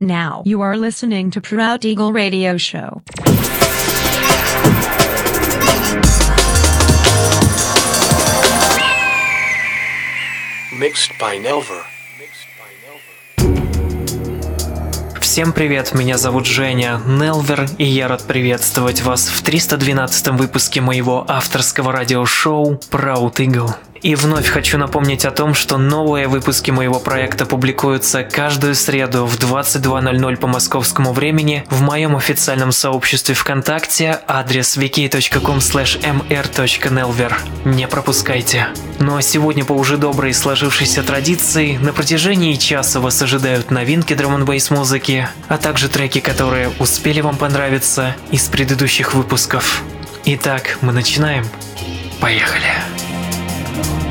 Now you are listening to Proud Eagle Radio Show. Mixed by Nelver. Всем привет, меня зовут Женя Нелвер, и я рад приветствовать вас в 312 выпуске моего авторского радиошоу Proud Eagle. И вновь хочу напомнить о том, что новые выпуски моего проекта публикуются каждую среду в 22.00 по московскому времени в моем официальном сообществе ВКонтакте, адрес wiki.com mr.nelver. Не пропускайте. Ну а сегодня по уже доброй сложившейся традиции на протяжении часа вас ожидают новинки драм н музыки, а также треки, которые успели вам понравиться из предыдущих выпусков. Итак, мы начинаем. Поехали. Thank you.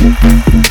Thank